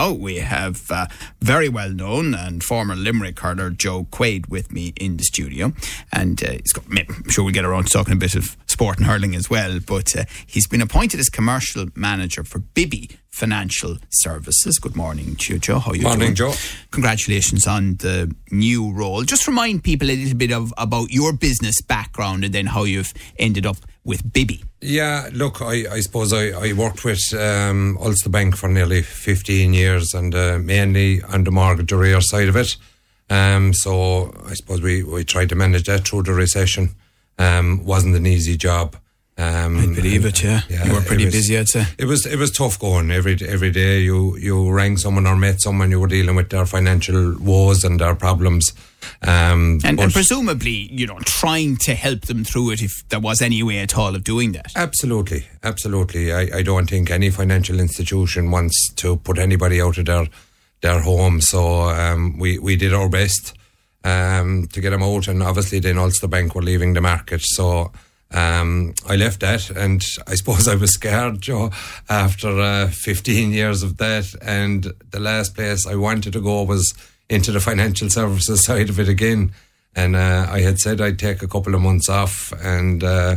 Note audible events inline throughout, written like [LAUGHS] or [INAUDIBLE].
Now we have uh, very well known and former Limerick hurler Joe Quaid with me in the studio, and uh, he's got, I'm sure we'll get around to talking a bit of sport and hurling as well. But uh, he's been appointed as commercial manager for Bibby Financial Services. Good morning to you, Joe. How are you Morning, doing? Joe. Congratulations on the new role. Just remind people a little bit of about your business background and then how you've ended up with Bibby. Yeah, look, I, I suppose I, I worked with um, Ulster Bank for nearly 15 years and uh, mainly on the mortgage arrear side of it. Um, so I suppose we, we tried to manage that through the recession. Um, wasn't an easy job. Um, I believe it, yeah. you were pretty was- busy, I'd say. It was it was tough going every every day. You you rang someone or met someone. You were dealing with their financial woes and their problems. Um, And, and presumably, you know, trying to help them through it if there was any way at all of doing that. Absolutely, absolutely. I, I don't think any financial institution wants to put anybody out of their their home. So um, we we did our best um, to get them out, and obviously then Ulster Bank were leaving the market. So um, I left that, and I suppose I was scared, [LAUGHS] Joe, after uh, 15 years of that. And the last place I wanted to go was into the financial [LAUGHS] services side of it again. And uh, I had said I'd take a couple of months off and. Uh,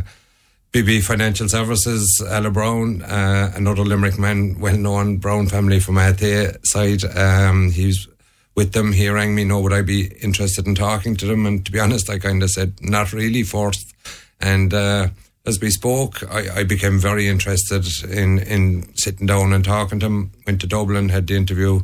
Bibby Financial Services, Ella Brown, uh, another Limerick man, well known Brown family from Athea side. Um, he's with them. He rang me, know would I be interested in talking to them? And to be honest, I kind of said, not really first. And uh, as we spoke, I, I became very interested in, in sitting down and talking to him. Went to Dublin, had the interview,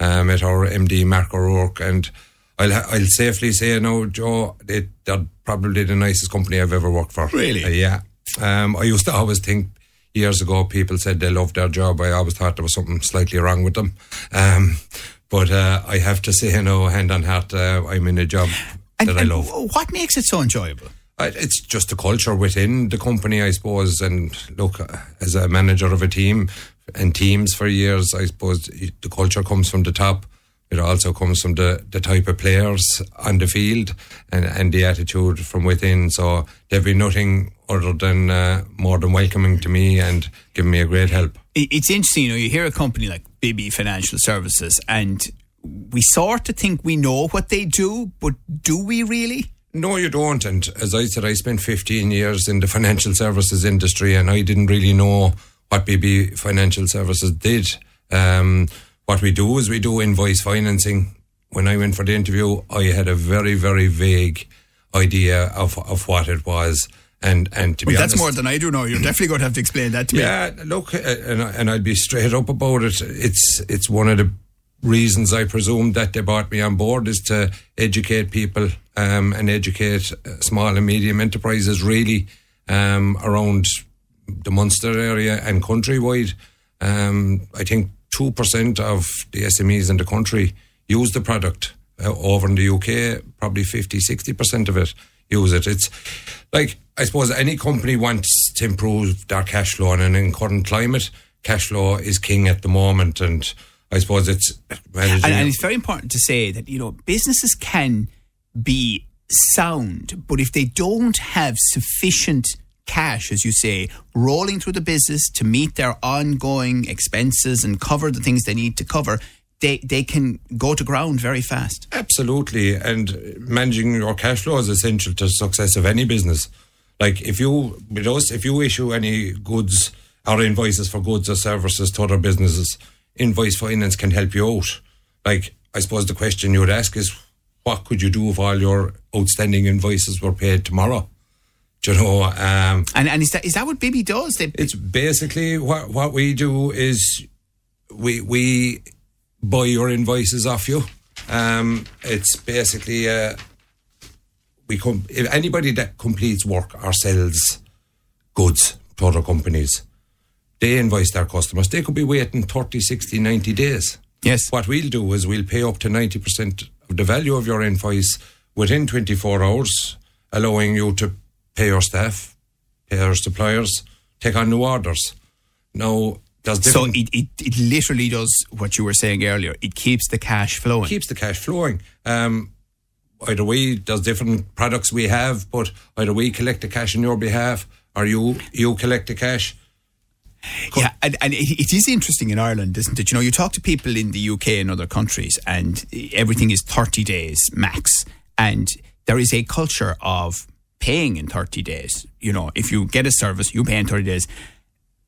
met our MD, Mark O'Rourke, and I'll, I'll safely say you now, Joe, it, they're probably the nicest company I've ever worked for. Really? Uh, yeah. Um, I used to always think years ago people said they loved their job. I always thought there was something slightly wrong with them. Um, but uh, I have to say, you know, hand on heart, uh, I'm in a job And, that I love. what makes it so enjoyable? It's just the culture within the company, I suppose. And look, as a manager of a team and teams for years, I suppose the culture comes from the top. It also comes from the, the type of players on the field and, and the attitude from within. So there'd be nothing other than uh, more than welcoming to me and giving me a great help. It's interesting, you know, you hear a company like Bibby Financial Services and we sort of think we know what they do, but do we really? No, you don't. And as I said, I spent 15 years in the financial services industry and I didn't really know what Bibby Financial Services did. Um, what we do is we do invoice financing. When I went for the interview, I had a very, very vague idea of, of what it was. And, and to be that's honest, more than I do know. You're definitely going to have to explain that to me. yeah, look, uh, and, I- and I'd be straight up about it. It's it's one of the reasons I presume that they brought me on board is to educate people um, and educate uh, small and medium enterprises really um, around the Munster area and countrywide. Um, I think two percent of the SMEs in the country use the product. Uh, over in the UK, probably 50, 60 percent of it use it. It's like I suppose any company wants to improve their cash flow, and in current climate, cash flow is king at the moment. And I suppose it's managing. And, and it's very important to say that, you know, businesses can be sound, but if they don't have sufficient cash, as you say, rolling through the business to meet their ongoing expenses and cover the things they need to cover, they, they can go to ground very fast. Absolutely, and managing your cash flow is essential to the success of any business. Like if you with us, if you issue any goods or invoices for goods or services to other businesses, invoice finance can help you out. Like I suppose the question you would ask is, what could you do if all your outstanding invoices were paid tomorrow? Do you know? Um, And, and is, that, is that what Bibby does? They, it's basically what what we do is we we buy your invoices off you. Um, it's basically uh, we come if anybody that completes work or sells goods to other companies, they invoice their customers. They could be waiting 30, 60, 90 days. Yes. What we'll do is we'll pay up to 90% of the value of your invoice within 24 hours, allowing you to pay your staff, pay your suppliers, take on new orders. Now, so it, it, it literally does what you were saying earlier. It keeps the cash flowing. keeps the cash flowing. Um, either we, there's different products we have, but either we collect the cash on your behalf or you, you collect the cash. Yeah, and, and it, it is interesting in Ireland, isn't it? You know, you talk to people in the UK and other countries, and everything is 30 days max. And there is a culture of paying in 30 days. You know, if you get a service, you pay in 30 days.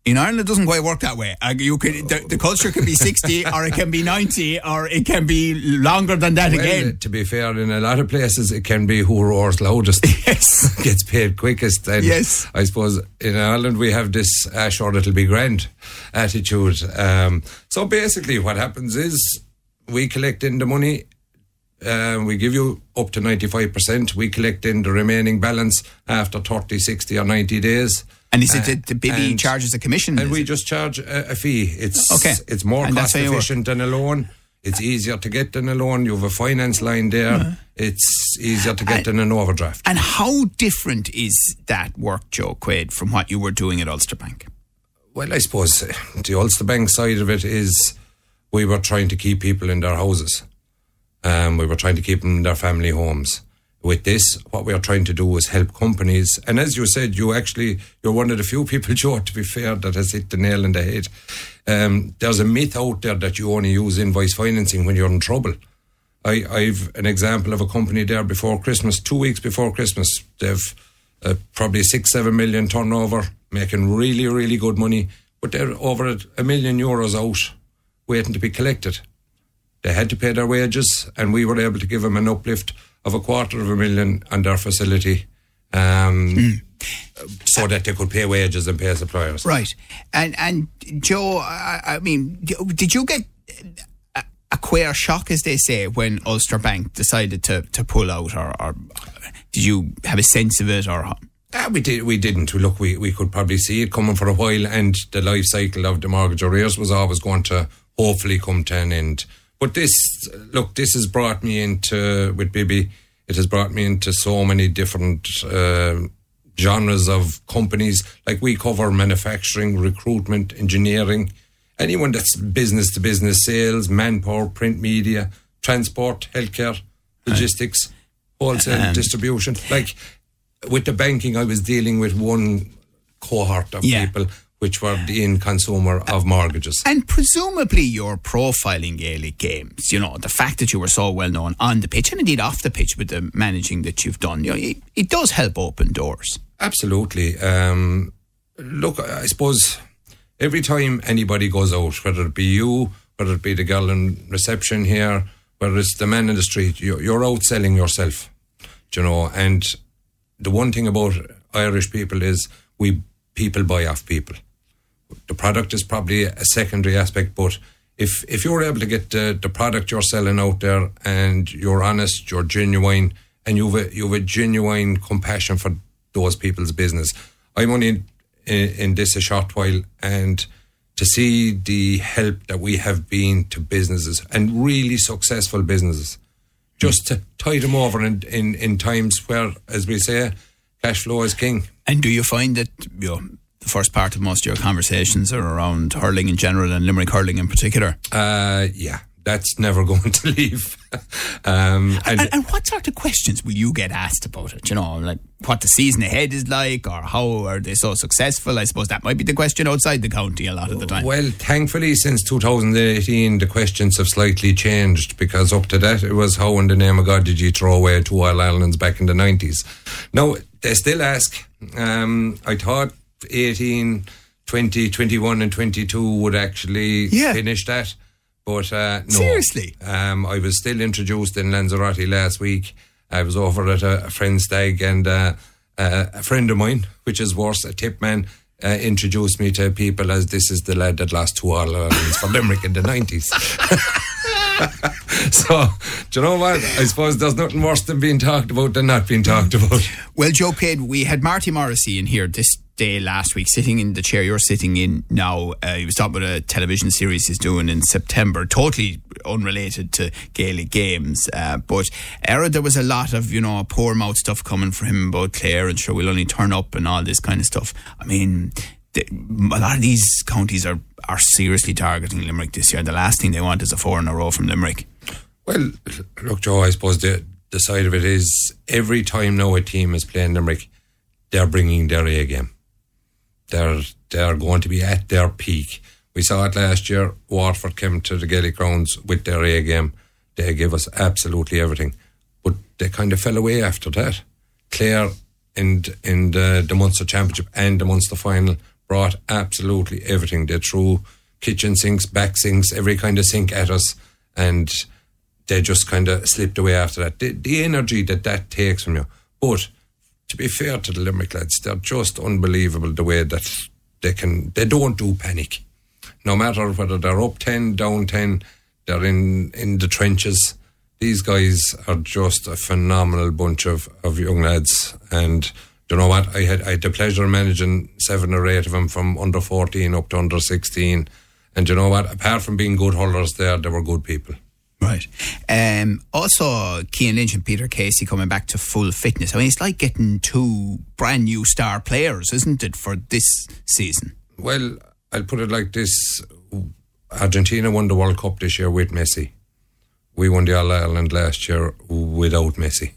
In Ireland, it doesn't quite work that way. Uh, you can the, the, culture can be [LAUGHS] sixty, or it can be ninety, or it can be longer than that well, again. To be fair, in a lot of places, it can be who roars loudest. [LAUGHS] Yes, [LAUGHS] gets paid quickest. And yes, I suppose in Ireland we have this uh, "sure it'll be grand" attitude. Um, so basically, what happens is we collect in the money. Uh, we give you up to 95%. We collect in the remaining balance after 30, 60 or 90 days. And he said uh, Bibby charges a commission? And we it? just charge a, a, fee. It's okay. It's more and cost efficient than a loan. It's easier to get than a loan. You have a finance line there. Uh-huh. It's easier to get and, than an overdraft. And how different is that work, Joe Quaid, from what you were doing at Ulster Bank? Well, I suppose the Ulster Bank side of it is we were trying to keep people in their houses. Um, we were trying to keep them in their family homes with this, what we are trying to do is help companies. And as you said, you actually, you're one of the few [LAUGHS] people, Joe, to be fair, that has hit the nail in the head. Um, there's a myth out there that you only use invoice financing when you're in trouble. I, I've an example of a company there before Christmas, two weeks before Christmas. They've uh, probably six, seven million turnover, making really, really good money, but they're over a million euros out waiting to be collected. They had to pay their wages, and we were able to give them an uplift of a quarter of a million on their facility. Um, mm. So that they could pay wages and pay suppliers. Right. And, and Joe, I, I mean, did you get a, a queer shock, as they say, when Ulster Bank decided to, to pull out, or, or did you have a sense of it, or Ah, we did. We didn't. Look, we, we could probably see it coming for a while, and the life cycle of the mortgage arrears was always going to hopefully come to an end. But this, look, this has brought me into with Bibby. It has brought me into so many different uh, genres of companies. Like we cover manufacturing, recruitment, engineering, anyone that's business to business sales, manpower, print media, transport, healthcare, logistics, wholesale um, distribution. Like with the banking, I was dealing with one cohort of yeah. people which were the end consumer of mortgages. And presumably you're profiling Gaelic games, you know, the fact that you were so well known on the pitch and indeed off the pitch with the managing that you've done, you know, it, it does help open doors. Absolutely. Um, look, I suppose every time anybody goes out, whether it be you, whether it be the girl in reception here, whether it's the man in the street, you're, you're out selling yourself, you know, and the one thing about Irish people is we people buy off people the product is probably a secondary aspect, but if if you're able to get the, the product you're selling out there and you're honest, you're genuine, and you've a, you've a genuine compassion for those people's business. I'm only in, in, in this a short while, and to see the help that we have been to businesses and really successful businesses, just to tide them over in, in, in times where, as we say, cash flow is king. And do you find that you know, the first part of most of your conversations are around hurling in general and Limerick hurling in particular. Uh, yeah, that's never [LAUGHS] going to leave. um, and, and, and, what sort of questions will you get asked about it? You know, like what the season ahead is like, or how are they so successful? I suppose that might be the question outside the county a lot of the time. Well, thankfully, since 2018, the questions have slightly changed because up to that, it was how in the name of God did you throw away two All Irelands back in the 90s? Now, they still ask. Um, I thought 18, 20, 21, and 22 would actually yeah. finish that. But uh, no. Seriously? Um, I was still introduced in Lanzarote last week. I was over at a, a friend's stag, and uh, uh, a friend of mine, which is worse, a Tipp man, uh, introduced me to people as this is the lad that lost two All Irelands for Limerick in the 90s. [LAUGHS] so, do you know what? I suppose there's nothing worse than being talked about than not being talked about. Well, Joe Quaid, we had Marty Morrissey in here this day last week, sitting in the chair you're sitting in now. Uh, he was talking about a television series he's doing in September, totally unrelated to Gaelic games. Uh, but era there was a lot of you know poor mouth stuff coming from him about Clare and sure we'll only turn up and all this kind of stuff. I mean. The, a lot of these counties are, are seriously targeting Limerick this year. The last thing they want is a four in a row from Limerick. Well, look, Joe, I suppose the, the side of it is every time now a team is playing Limerick, they're bringing their A game. They're they're going to be at their peak. We saw it last year. Waterford came to the Gaelic grounds with their A game. They gave us absolutely everything, but they kind of fell away after that. Clare in in the, the Munster Championship and the Munster final brought absolutely everything. They threw kitchen sinks, back sinks, every kind of sink at us, and they just kind of slipped away after that. The, the energy that that takes from you. But to be fair to the Limerick lads, they're just unbelievable the way that they can. They don't do panic, no matter whether they're up ten, down ten, they're in in the trenches. These guys are just a phenomenal bunch of, of young lads, and you know what? I had I had the pleasure of managing seven or eight of them from under fourteen up to under sixteen, and you know what? Apart from being good hurlers, there they were good people. Right. Um, also, Cian Lynch and Peter Casey coming back to full fitness. I mean, it's like getting two brand new star players, isn't it, for this season? Well, I'll put it like this: Argentina won the World Cup this year with Messi. We won the All Ireland last year without Messi.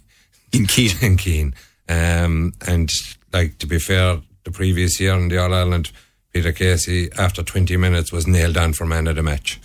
In Keane. [LAUGHS] in Keane. Um, and like to be fair, the previous year in the All Ireland, Peter Casey after 20 minutes was nailed on for man of the match.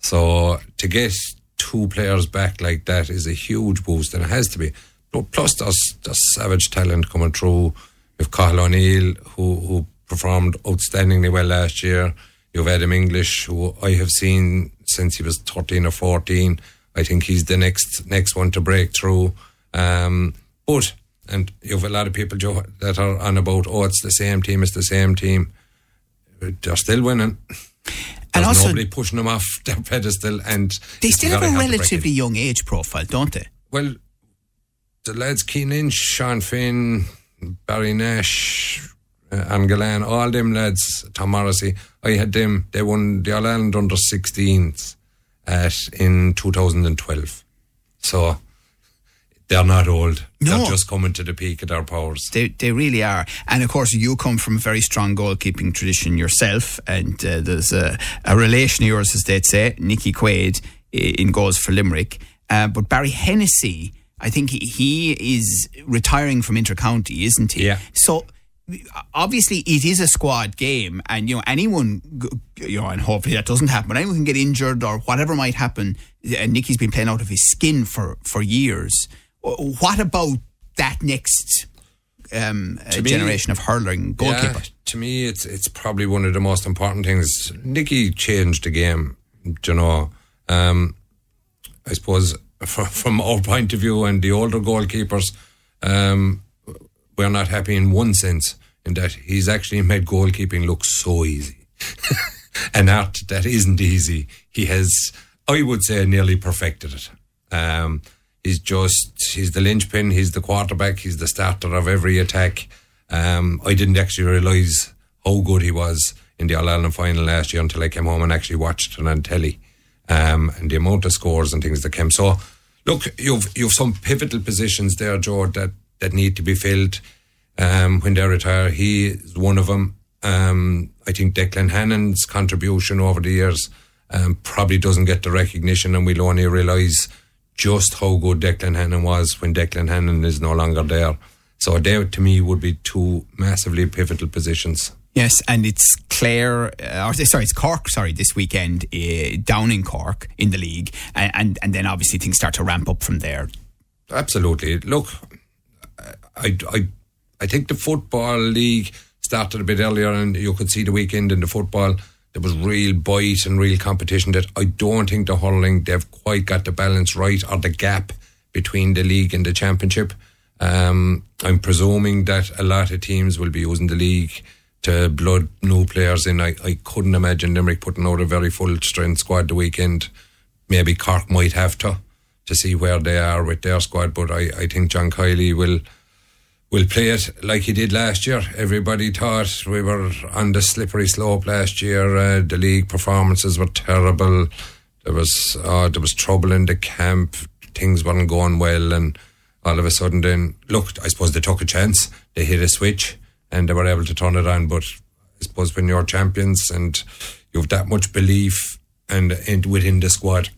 So to get two players back like that is a huge boost, and it has to be. Plus, there's, there's savage talent coming through. You've Cathal O'Neill, who who performed outstandingly well last year. You've Adam English, who I have seen since he was 13 or 14. I think he's the next next one to break through. Um, but and you have a lot of people Joe, that are on about, oh, it's the same team, it's the same team. They're still winning. And also- nobody pushing them off [LAUGHS] their pedestal, and They still have a hard to break it. relatively young age profile, don't they? Well, the lads Cian Lynch, Sean Finn, Barry Nash, uh, Aaron Gillane, all them lads, Tom Morrissey, I had them. They won the All Ireland under 16s at in 2012. So they're not old. No. They're just coming to the peak of their powers. They, they really are. And of course, you come from a very strong goalkeeping tradition yourself. And uh, there's a, a relation of yours, as they'd say, Nicky Quaid, in goals for Limerick. Uh, but Barry Hennessy, I think he, he is retiring from intercounty, isn't he? Yeah. So obviously it is a squad game and you know anyone you know and hopefully that doesn't happen but anyone can get injured or whatever might happen and Nicky's been playing out of his skin for for years W- what about that next um, uh, me- generation of hurling goalkeepers Yeah, to me, it's it's probably one of the most important things. Nicky changed the game. You know, um, I suppose [LAUGHS] from, from our point of view and the older goalkeepers, um, we're not happy in one sense in that he's actually made goalkeeping look so easy. [LAUGHS] An art that isn't easy. He has, I would say, nearly perfected it. Um, he's just, he's the linchpin, he's the quarterback, he's the starter of every attack. Um, I didn't actually realise how good he was in the All Ireland final last year until I came home and actually watched it on telly. Um, and the amount of scores and things that came. So, look, you've you've some pivotal positions there, Joe, that, that need to be filled um, when they retire. He is one of them. Um, I think Declan Hannon's contribution over the years um, probably doesn't get the recognition, and we'll only realise just how good Declan Hannon was when Declan Hannon is no longer there. So they, to me, would be two massively pivotal positions. Yes, and it's Clare, uh, or sorry, it's Cork. Sorry, this weekend uh, down in Cork in the league, and, and and then obviously things start to ramp up from there. Absolutely. Look, I, I, I think the football league started a bit earlier, and you could see the weekend in the football. There was real bite and real competition. That I don't think the hurling they've quite got the balance right or the gap between the league and the championship. Um, I'm presuming that a lot of teams will be using the league to blood new players in. I, I couldn't imagine Limerick putting out a very full strength squad the weekend. Maybe Cork might have to to see where they are with their squad, but I, I think John Kiely will will play it like he did last year. Everybody thought we were on the slippery slope last year. Uh, the league performances were terrible. There was uh, there was trouble in the camp. Things weren't going well, and all of a sudden, then look, I suppose they took a chance. They hit a switch, and they were able to turn it on. But I suppose when you're champions and you have that much belief and, and within the squad,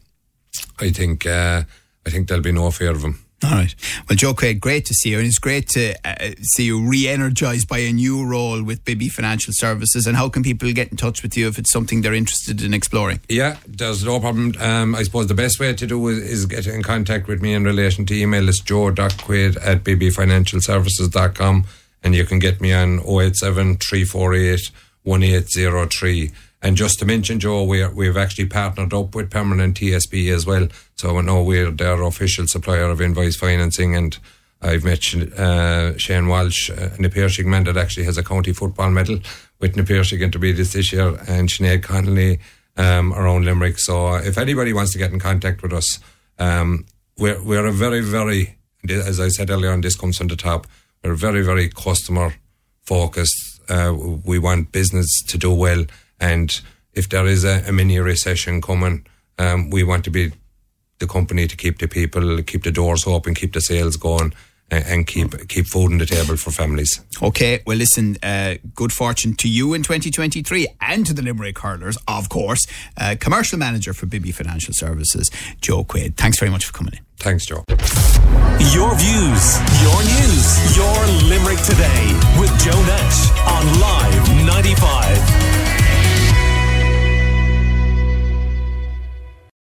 I think uh, I think there'll be no fear of them. All right. Well, Joe Quaid, great to see you, and it's great to uh, see you re-energized by a new role with Bibby Financial Services. And how can people get in touch with you if it's something they're interested in exploring? Yeah, there's no problem. Um, I suppose the best way to do is, is get in contact with me in relation to email. It's joe.quaid at bbfinancialservices.com and you can get me on 087 348 1803. And just to mention, Joe, we we've actually partnered up with Permanent TSB as well. So I know we're their official supplier of invoice financing. And I've met uh, Shane Walsh, uh, Na Piarsaigh man that actually has a county football medal with Na Piarsaigh Intermediates this year, and Sinead Connolly um, around Limerick. So if anybody wants to get in contact with us, um, we're, we're a very, very, as I said earlier on, this comes from the top, we're very, very customer focused. Uh, we want business to do well and if there is a, a mini recession coming, um, we want to be the company to keep the people, keep the doors open, keep the sales going. And, and keep keep food on the table for families. Okay, well, listen. Uh, good fortune to you in 2023, and to the Limerick hurlers, of course. Uh, commercial manager for Bibby Financial Services, Joe Quaid. Thanks very much for coming in. Thanks, Joe. Your views, your news, your Limerick today with Joe.